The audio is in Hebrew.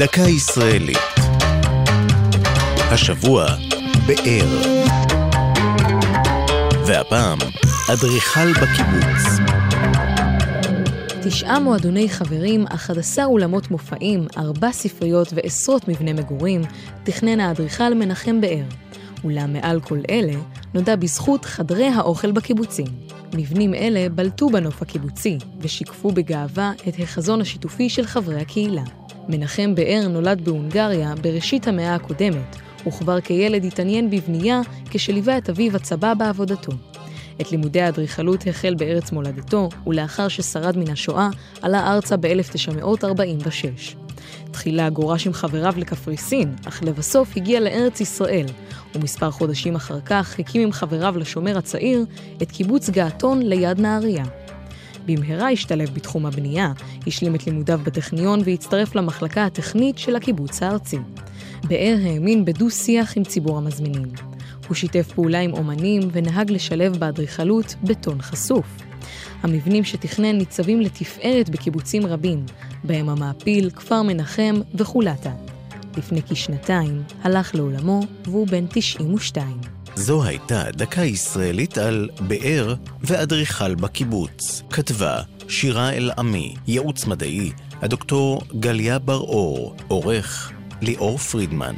דקה ישראלית. השבוע, באר. והפעם, אדריכל בקיבוץ. תשעה מועדוני חברים, 11 אולמות מופעים, ארבע ספריות ועשרות מבני מגורים, תכנן האדריכל מנחם באר. אולם מעל כל אלה, נודע בזכות חדרי האוכל בקיבוצים. מבנים אלה בלטו בנוף הקיבוצי, ושיקפו בגאווה את החזון השיתופי של חברי הקהילה. מנחם באר נולד בהונגריה בראשית המאה הקודמת, וכבר כילד התעניין בבנייה כשליווה את אביו הצבא בעבודתו. את לימודי האדריכלות החל בארץ מולדתו, ולאחר ששרד מן השואה, עלה ארצה ב-1946. תחילה גורש עם חבריו לקפריסין, אך לבסוף הגיע לארץ ישראל, ומספר חודשים אחר כך הקים עם חבריו לשומר הצעיר את קיבוץ געתון ליד נהריה. במהרה השתלב בתחום הבנייה, השלים את לימודיו בטכניון והצטרף למחלקה הטכנית של הקיבוץ הארצי. באר האמין בדו-שיח עם ציבור המזמינים. הוא שיתף פעולה עם אומנים ונהג לשלב באדריכלות בטון חשוף. המבנים שתכנן ניצבים לתפארת בקיבוצים רבים, בהם המעפיל, כפר מנחם וחולתה. לפני כשנתיים הלך לעולמו והוא בן 92. זו הייתה דקה ישראלית על באר ואדריכל בקיבוץ. כתבה שירה אל-עמי, ייעוץ מדעי, הדוקטור גליה בר-אור, עורך ליאור פרידמן.